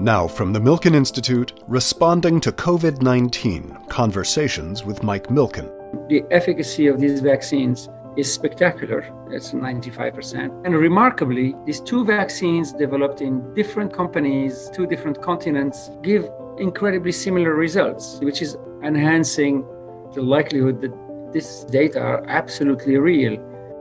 Now, from the Milken Institute, responding to COVID 19 Conversations with Mike Milken. The efficacy of these vaccines is spectacular. It's 95%. And remarkably, these two vaccines developed in different companies, two different continents, give incredibly similar results, which is enhancing the likelihood that this data are absolutely real.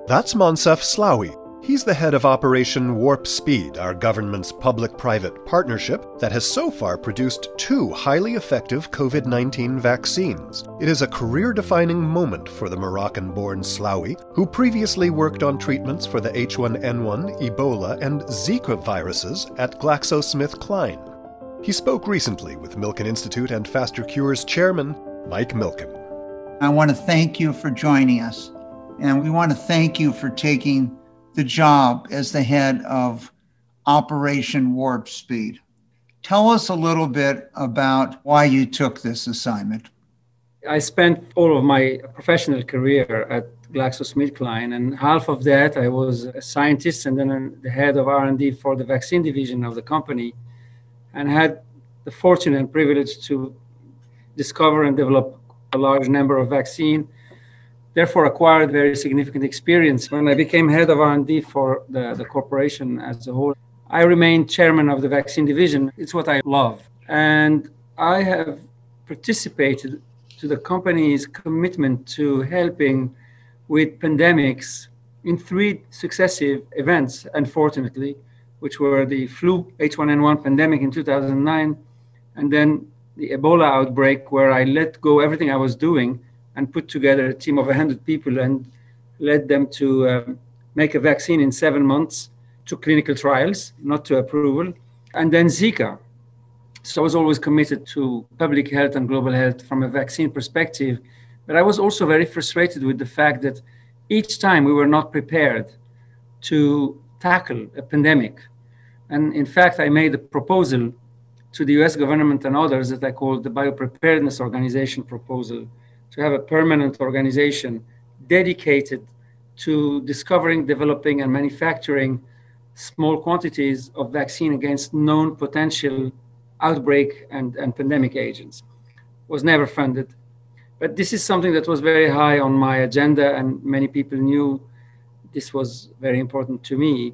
That's Moncef Slaoui. He's the head of Operation Warp Speed, our government's public private partnership that has so far produced two highly effective COVID 19 vaccines. It is a career defining moment for the Moroccan born Slaoui, who previously worked on treatments for the H1N1, Ebola, and Zika viruses at GlaxoSmithKline. He spoke recently with Milken Institute and Faster Cures chairman, Mike Milken. I want to thank you for joining us, and we want to thank you for taking the job as the head of Operation Warp Speed. Tell us a little bit about why you took this assignment. I spent all of my professional career at GlaxoSmithKline, and half of that I was a scientist and then the head of R&D for the vaccine division of the company, and had the fortune and privilege to discover and develop a large number of vaccine therefore acquired very significant experience. When I became head of R&D for the, the corporation as a whole, I remained chairman of the vaccine division. It's what I love. And I have participated to the company's commitment to helping with pandemics in three successive events, unfortunately, which were the flu H1N1 pandemic in 2009, and then the Ebola outbreak, where I let go everything I was doing and put together a team of 100 people and led them to um, make a vaccine in seven months to clinical trials, not to approval, and then Zika. So I was always committed to public health and global health from a vaccine perspective. But I was also very frustrated with the fact that each time we were not prepared to tackle a pandemic. And in fact, I made a proposal to the US government and others that I called the Biopreparedness Organization proposal to have a permanent organization dedicated to discovering, developing, and manufacturing small quantities of vaccine against known potential outbreak and, and pandemic agents. Was never funded. But this is something that was very high on my agenda, and many people knew this was very important to me.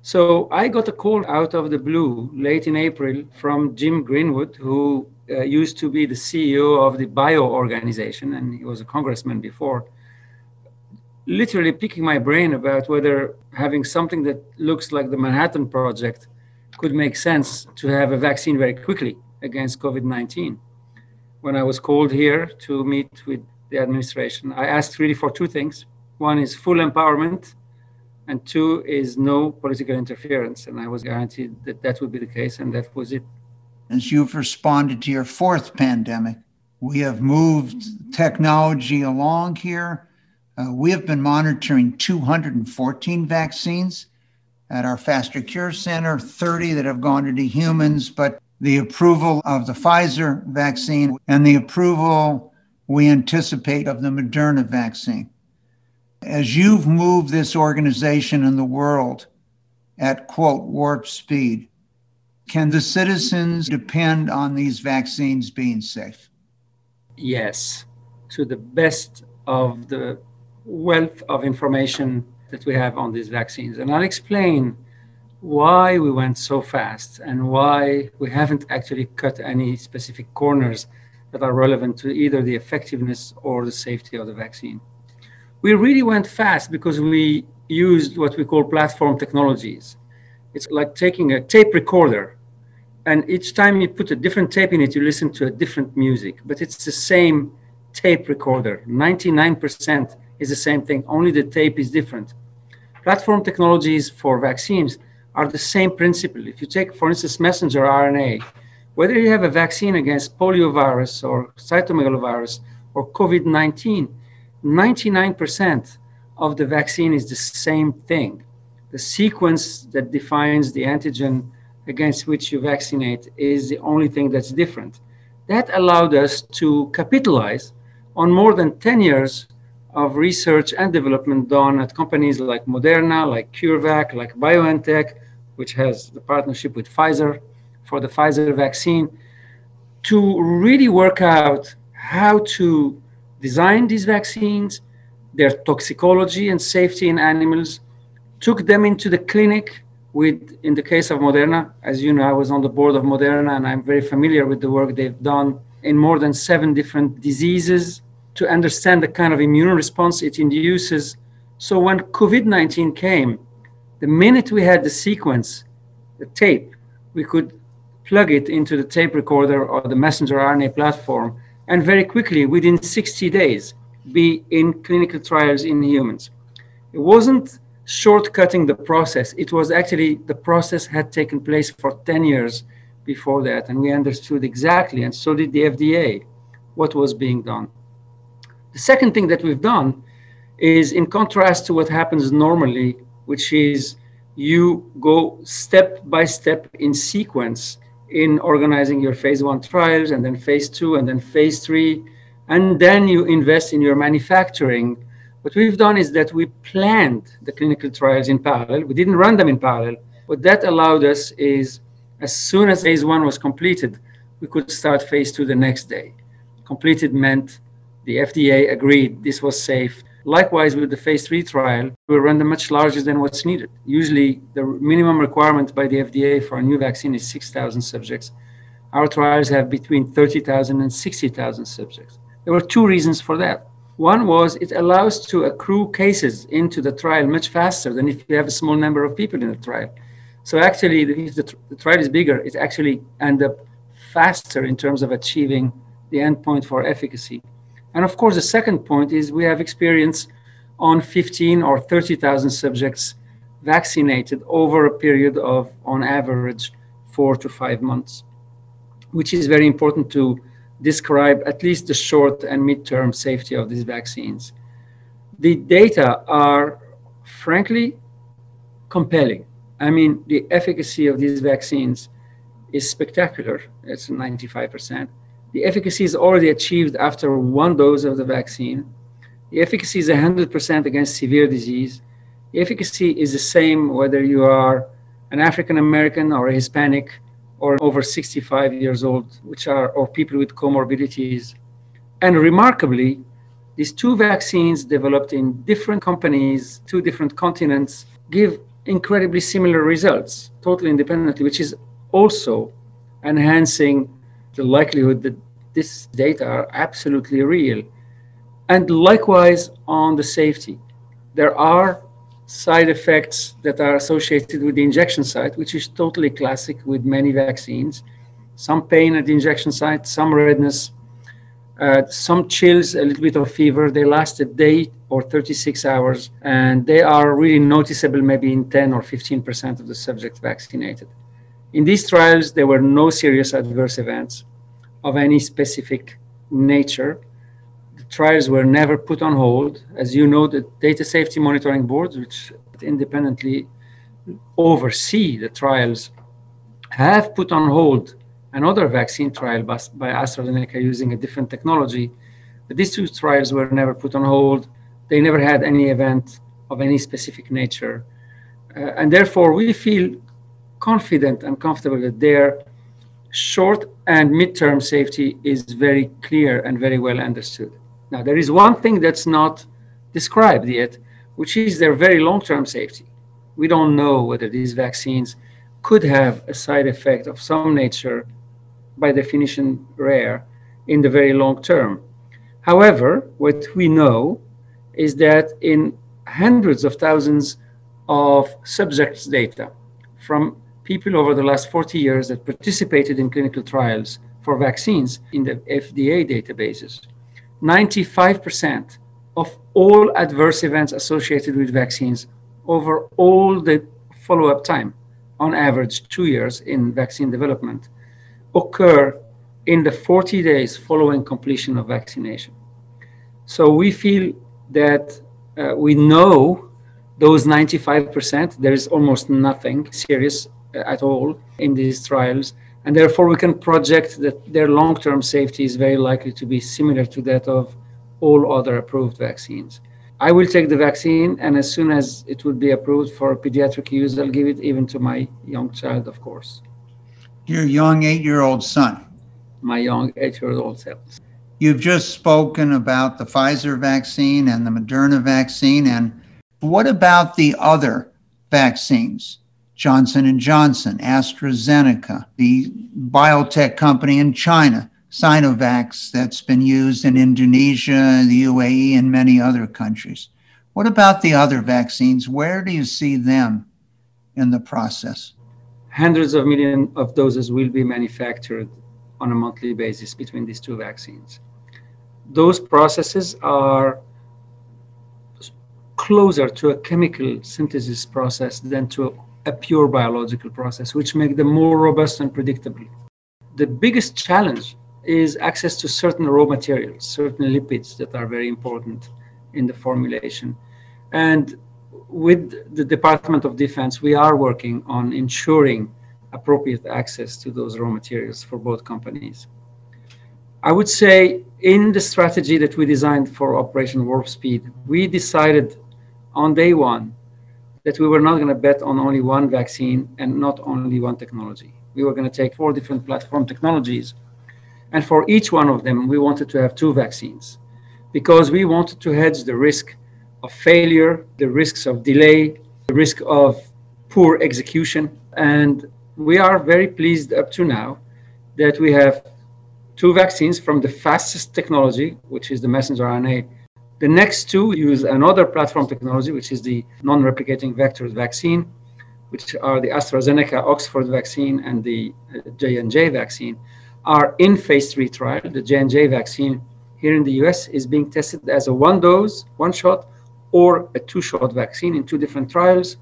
So I got a call out of the blue late in April from Jim Greenwood, who uh, used to be the CEO of the Bio organization, and he was a congressman before. Literally picking my brain about whether having something that looks like the Manhattan Project could make sense to have a vaccine very quickly against COVID 19. When I was called here to meet with the administration, I asked really for two things. One is full empowerment, and two is no political interference. And I was guaranteed that that would be the case, and that was it as you've responded to your fourth pandemic. We have moved technology along here. Uh, we have been monitoring 214 vaccines at our Faster Cure Center, 30 that have gone into humans, but the approval of the Pfizer vaccine and the approval we anticipate of the Moderna vaccine. As you've moved this organization in the world at quote warp speed, can the citizens depend on these vaccines being safe? Yes, to the best of the wealth of information that we have on these vaccines. And I'll explain why we went so fast and why we haven't actually cut any specific corners that are relevant to either the effectiveness or the safety of the vaccine. We really went fast because we used what we call platform technologies. It's like taking a tape recorder, and each time you put a different tape in it, you listen to a different music, but it's the same tape recorder. 99% is the same thing, only the tape is different. Platform technologies for vaccines are the same principle. If you take, for instance, messenger RNA, whether you have a vaccine against poliovirus or cytomegalovirus or COVID 19, 99% of the vaccine is the same thing the sequence that defines the antigen against which you vaccinate is the only thing that's different. That allowed us to capitalize on more than 10 years of research and development done at companies like Moderna, like CureVac, like BioNTech, which has the partnership with Pfizer for the Pfizer vaccine to really work out how to design these vaccines, their toxicology and safety in animals, took them into the clinic with, in the case of Moderna, as you know, I was on the board of Moderna and I'm very familiar with the work they've done in more than seven different diseases to understand the kind of immune response it induces. So when COVID 19 came, the minute we had the sequence, the tape, we could plug it into the tape recorder or the messenger RNA platform, and very quickly, within 60 days, be in clinical trials in humans. It wasn't shortcutting the process. It was actually the process had taken place for 10 years before that, and we understood exactly, and so did the FDA, what was being done. The second thing that we've done is in contrast to what happens normally, which is you go step by step in sequence in organizing your phase one trials and then phase two and then phase three, and then you invest in your manufacturing. What we've done is that we planned the clinical trials in parallel. We didn't run them in parallel. What that allowed us is as soon as phase one was completed, we could start phase two the next day. Completed meant the FDA agreed this was safe. Likewise, with the phase three trial, we run them much larger than what's needed. Usually, the minimum requirement by the FDA for a new vaccine is 6,000 subjects. Our trials have between 30,000 and 60,000 subjects. There were two reasons for that. One was it allows to accrue cases into the trial much faster than if you have a small number of people in the trial. So actually, if the, the trial is bigger, it actually end up faster in terms of achieving the endpoint for efficacy. And of course, the second point is we have experience on 15 or 30,000 subjects vaccinated over a period of, on average, four to five months, which is very important to describe at least the short and midterm safety of these vaccines. The data are, frankly, compelling. I mean, the efficacy of these vaccines is spectacular. It's 95%. The efficacy is already achieved after one dose of the vaccine. The efficacy is 100% against severe disease. The efficacy is the same whether you are an African American or a Hispanic or over 65 years old, which are or people with comorbidities. And remarkably, these two vaccines developed in different companies, two different continents, give incredibly similar results, totally independently, which is also enhancing the likelihood that this data are absolutely real. And likewise on the safety. There are side effects that are associated with the injection site, which is totally classic with many vaccines. Some pain at the injection site, some redness, uh, some chills, a little bit of fever. They last a day or 36 hours, and they are really noticeable maybe in 10 or 15% of the subjects vaccinated. In these trials, there were no serious adverse events of any specific nature. Trials were never put on hold. As you know, the data safety monitoring boards, which independently oversee the trials, have put on hold another vaccine trial by, AstraZeneca using a different technology. But these two trials were never put on hold. They never had any event of any specific nature. Uh, and therefore, we feel confident and comfortable that their short and midterm safety is very clear and very well understood. Now, there is one thing that's not described yet, which is their very long term safety. We don't know whether these vaccines could have a side effect of some nature, by definition rare, in the very long term. However, what we know is that in hundreds of thousands of subjects' data from people over the last 40 years that participated in clinical trials for vaccines in the FDA databases. 95% of all adverse events associated with vaccines over all the follow up time, on average two years in vaccine development, occur in the 40 days following completion of vaccination. So we feel that uh, we know those 95%, there is almost nothing serious at all in these trials. And therefore, we can project that their long term safety is very likely to be similar to that of all other approved vaccines. I will take the vaccine, and as soon as it would be approved for pediatric use, I'll give it even to my young child, of course. Your young eight year old son. My young eight year old son. You've just spoken about the Pfizer vaccine and the Moderna vaccine. And what about the other vaccines? Johnson Johnson, AstraZeneca, the biotech company in China, Sinovac, that's been used in Indonesia, the UAE, and many other countries. What about the other vaccines? Where do you see them in the process? Hundreds of millions of doses will be manufactured on a monthly basis between these two vaccines. Those processes are closer to a chemical synthesis process than to a pure biological process, which make them more robust and predictable. The biggest challenge is access to certain raw materials, certain lipids that are very important in the formulation. And with the Department of Defense, we are working on ensuring appropriate access to those raw materials for both companies. I would say in the strategy that we designed for Operation Warp Speed, we decided on day one that we were not going to bet on only one vaccine and not only one technology. We were going to take four different platform technologies. And for each one of them, we wanted to have two vaccines because we wanted to hedge the risk of failure, the risks of delay, the risk of poor execution. And we are very pleased up to now that we have two vaccines from the fastest technology, which is the messenger RNA. The next two use another platform technology, which is the non-replicating vector vaccine, which are the AstraZeneca Oxford vaccine and the uh, J&J vaccine, are in phase three trial. The J&J vaccine here in the US is being tested as a one dose, one shot, or a two shot vaccine in two different trials.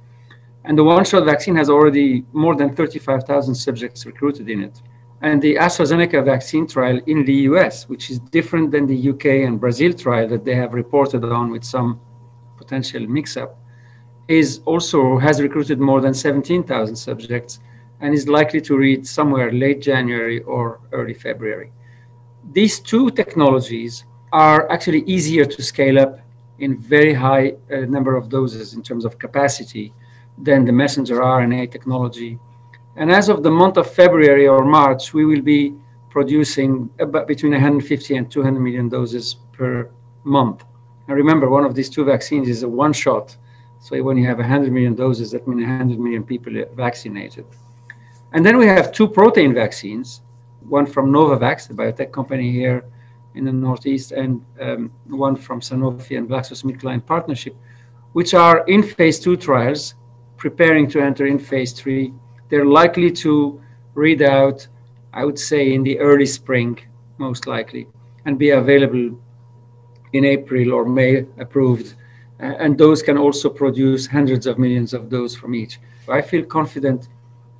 And the one shot vaccine has already more than 35,000 subjects recruited in it. And the AstraZeneca vaccine trial in the US, which is different than the UK and Brazil trial that they have reported on with some potential mix up, is also has recruited more than 17,000 subjects and is likely to read somewhere late January or early February. These two technologies are actually easier to scale up in very high uh, number of doses in terms of capacity than the messenger RNA technology. And as of the month of February or March, we will be producing about between 150 and 200 million doses per month. And remember, one of these two vaccines is a one shot. So when you have 100 million doses, that means 100 million people vaccinated. And then we have two protein vaccines, one from Novavax, the biotech company here in the Northeast, and um, one from Sanofi and GlaxoSmithKline partnership, which are in phase two trials, preparing to enter in phase three. They're likely to read out, I would say, in the early spring, most likely, and be available in April or May, approved. and those can also produce hundreds of millions of those from each. I feel confident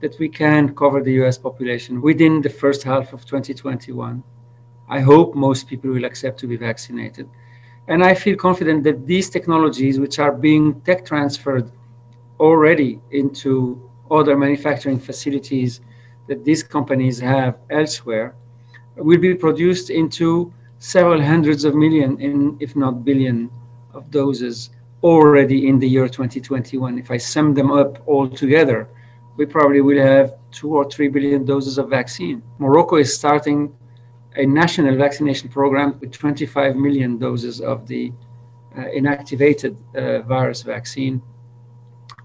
that we can cover the US population within the first half of 2021. I hope most people will accept to be vaccinated. And I feel confident that these technologies, which are being tech transferred already into other manufacturing facilities that these companies have elsewhere, will be produced into several hundreds of million, in, if not billion, of doses already in the year 2021. If I sum them up all together, we probably will have two or three billion doses of vaccine. Morocco is starting a national vaccination program with 25 million doses of the uh, inactivated uh, virus vaccine.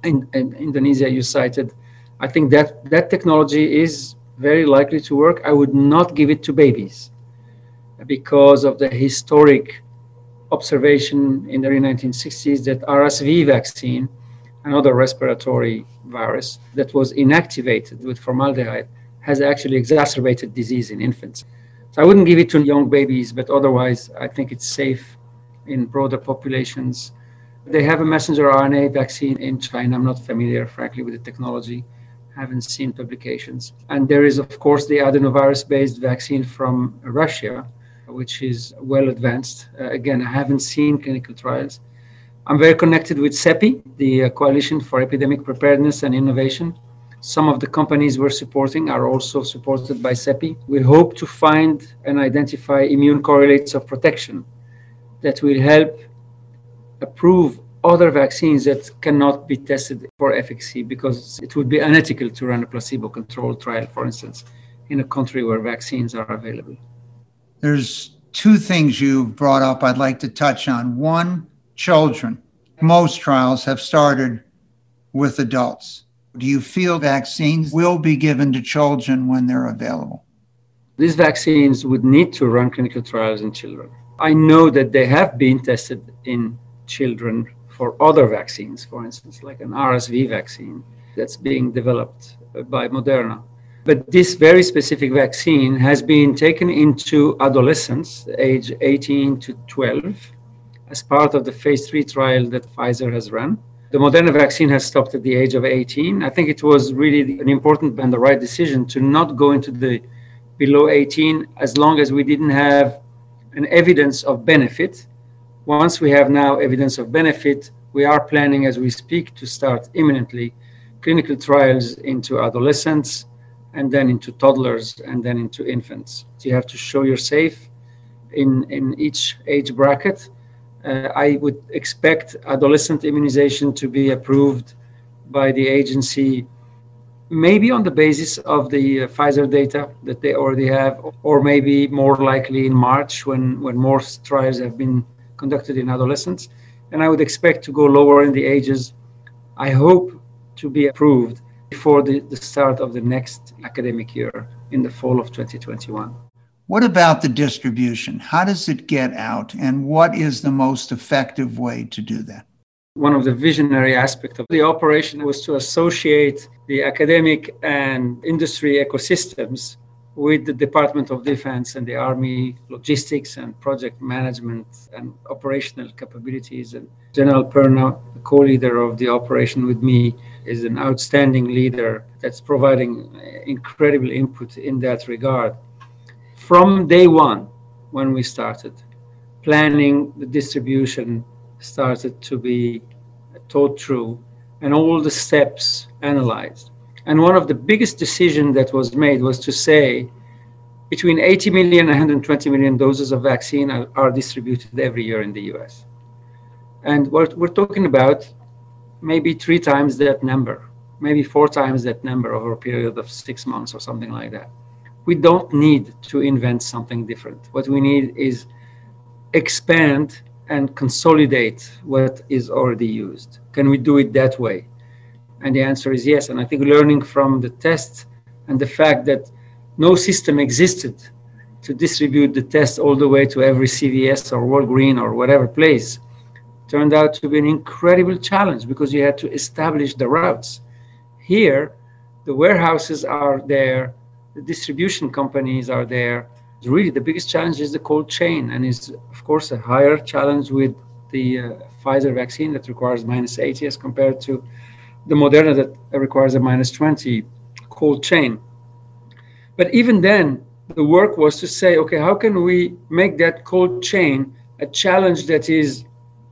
In, in, Indonesia, you cited. I think that that technology is very likely to work. I would not give it to babies because of the historic observation in the early 1960s that RSV vaccine, another respiratory virus that was inactivated with formaldehyde, has actually exacerbated disease in infants. So I wouldn't give it to young babies, but otherwise, I think it's safe in broader populations. They have a messenger RNA vaccine in China. I'm not familiar, frankly, with the technology. I haven't seen publications. And there is, of course, the adenovirus based vaccine from Russia, which is well advanced. Uh, again, I haven't seen clinical trials. I'm very connected with CEPI, the uh, Coalition for Epidemic Preparedness and Innovation. Some of the companies we're supporting are also supported by CEPI. We hope to find and identify immune correlates of protection that will help approve other vaccines that cannot be tested for efficacy because it would be unethical to run a placebo controlled trial, for instance, in a country where vaccines are available. There's two things you've brought up I'd like to touch on. One, children. Most trials have started with adults. Do you feel vaccines will be given to children when they're available? These vaccines would need to run clinical trials in children. I know that they have been tested in children for other vaccines, for instance, like an RSV vaccine that's being developed by Moderna. But this very specific vaccine has been taken into adolescents, age 18 to 12, as part of the phase three trial that Pfizer has run. The Moderna vaccine has stopped at the age of 18. I think it was really an important and the right decision to not go into the below 18 as long as we didn't have an evidence of benefit. Once we have now evidence of benefit, we are planning as we speak to start imminently clinical trials into adolescents and then into toddlers and then into infants. So you have to show you're safe in, in each age bracket. Uh, I would expect adolescent immunization to be approved by the agency, maybe on the basis of the uh, Pfizer data that they already have, or maybe more likely in March when, when more trials have been conducted in adolescents. And I would expect to go lower in the ages. I hope to be approved before the, the start of the next academic year in the fall of 2021. What about the distribution? How does it get out, and what is the most effective way to do that? One of the visionary aspects of the operation was to associate the academic and industry ecosystems with the Department of Defense and the Army logistics and project management and operational capabilities. And General Perna, the co leader of the operation with me, is an outstanding leader that's providing incredible input in that regard. From day one, when we started, planning the distribution started to be thought through and all the steps analyzed. And one of the biggest decisions that was made was to say between 80 million and 120 million doses of vaccine are, are distributed every year in the US. And what we're talking about maybe three times that number, maybe four times that number over a period of six months or something like that. We don't need to invent something different. What we need is expand and consolidate what is already used. Can we do it that way? And the answer is yes. And I think learning from the test and the fact that no system existed to distribute the test all the way to every CVS or Walgreen or whatever place turned out to be an incredible challenge because you had to establish the routes. Here, the warehouses are there, the distribution companies are there. Really, the biggest challenge is the cold chain, and is of course a higher challenge with the uh, Pfizer vaccine that requires minus 80 as compared to the Moderna that requires a minus 20 cold chain. But even then, the work was to say, okay, how can we make that cold chain a challenge that is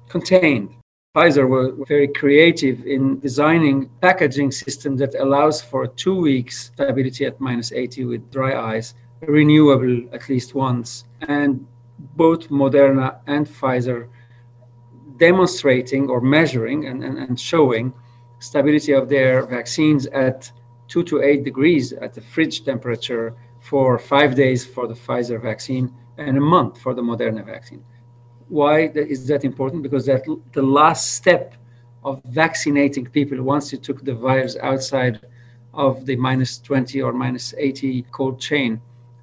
contained. Pfizer were very creative in designing packaging system that allows for two weeks stability at minus 80 with dry ice, renewable at least once. And both Moderna and Pfizer demonstrating or measuring and, and, and showing stability of their vaccines at two to eight degrees at the fridge temperature for five days for the Pfizer vaccine and a month for the Moderna vaccine. Why is that important? Because that the last step of vaccinating people once you took the virus outside of the minus 20 or minus 80 cold chain,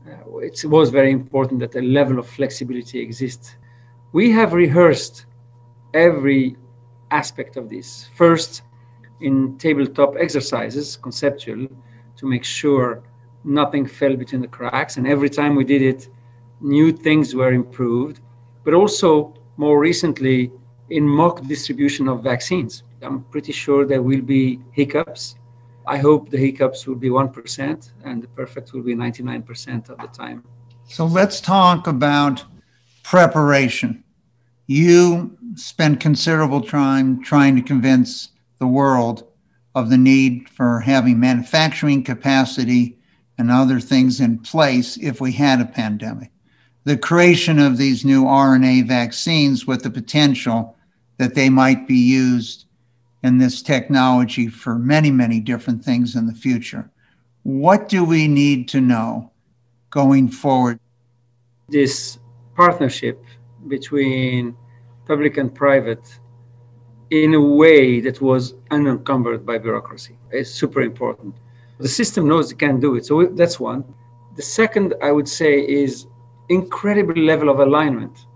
uh, it was very important that a level of flexibility exists. We have rehearsed every aspect of this. First, in tabletop exercises, conceptual, to make sure nothing fell between the cracks. And every time we did it, new things were improved but also more recently in mock distribution of vaccines. I'm pretty sure there will be hiccups. I hope the hiccups will be 1% and the perfect will be 99% of the time. So let's talk about preparation. You spent considerable time trying to convince the world of the need for having manufacturing capacity and other things in place if we had a pandemic the creation of these new RNA vaccines with the potential that they might be used in this technology for many, many different things in the future. What do we need to know going forward? This partnership between public and private in a way that was unencumbered by bureaucracy is super important. The system knows it can do it. So that's one. The second, I would say, is incredible level of alignment.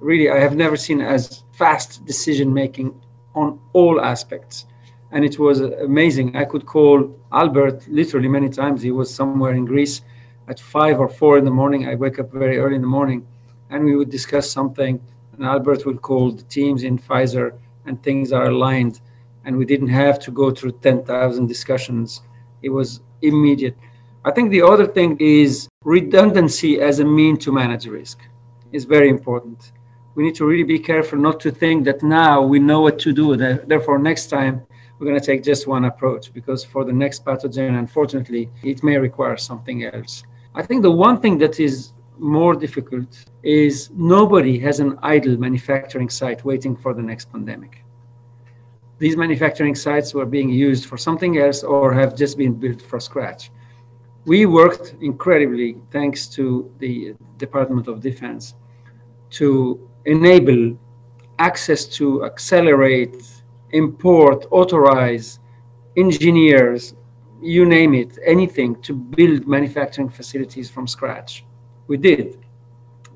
Really, I have never seen as fast decision making on all aspects. And it was amazing. I could call Albert literally many times. He was somewhere in Greece at five or four in the morning. I wake up very early in the morning and we would discuss something. And Albert would call the teams in Pfizer and things are aligned. And we didn't have to go through 10,000 discussions. It was immediate. I think the other thing is redundancy as a mean to manage risk is very important. We need to really be careful not to think that now we know what to do. Therefore, next time we're going to take just one approach because for the next pathogen, unfortunately, it may require something else. I think the one thing that is more difficult is nobody has an idle manufacturing site waiting for the next pandemic. These manufacturing sites were being used for something else or have just been built from scratch. We worked incredibly, thanks to the Department of Defense, to enable access to accelerate, import, authorize engineers, you name it, anything to build manufacturing facilities from scratch we did.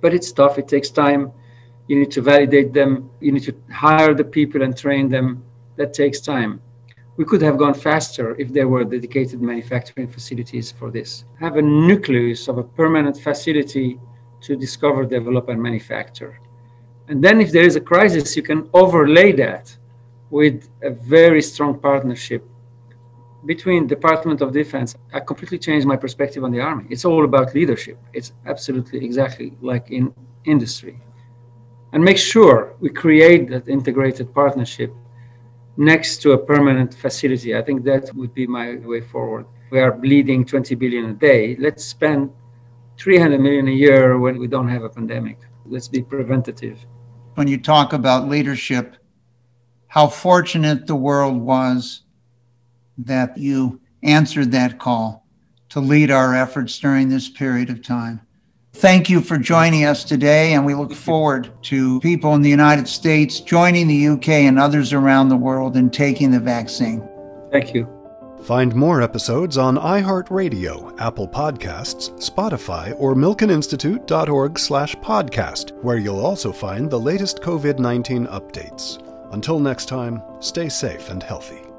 But it's tough, it takes time. You need to validate them, you need to hire the people and train them. That takes time. We could have gone faster if there were dedicated manufacturing facilities for this. Have a nucleus of a permanent facility to discover, develop, and manufacture. And then, if there is a crisis, you can overlay that with a very strong partnership between Department of Defense, I completely changed my perspective on the army. It's all about leadership. It's absolutely exactly like in industry. And make sure we create that integrated partnership next to a permanent facility. I think that would be my way forward. We are bleeding 20 billion a day. Let's spend 300 million a year when we don't have a pandemic. Let's be preventative. When you talk about leadership, how fortunate the world was that you answered that call to lead our efforts during this period of time. Thank you for joining us today, and we look forward to people in the United States joining the UK and others around the world in taking the vaccine. Thank you. Find more episodes on iHeartRadio, Apple Podcasts, Spotify, or milkeninstitute.org slash podcast, where you'll also find the latest COVID-19 updates. Until next time, stay safe and healthy.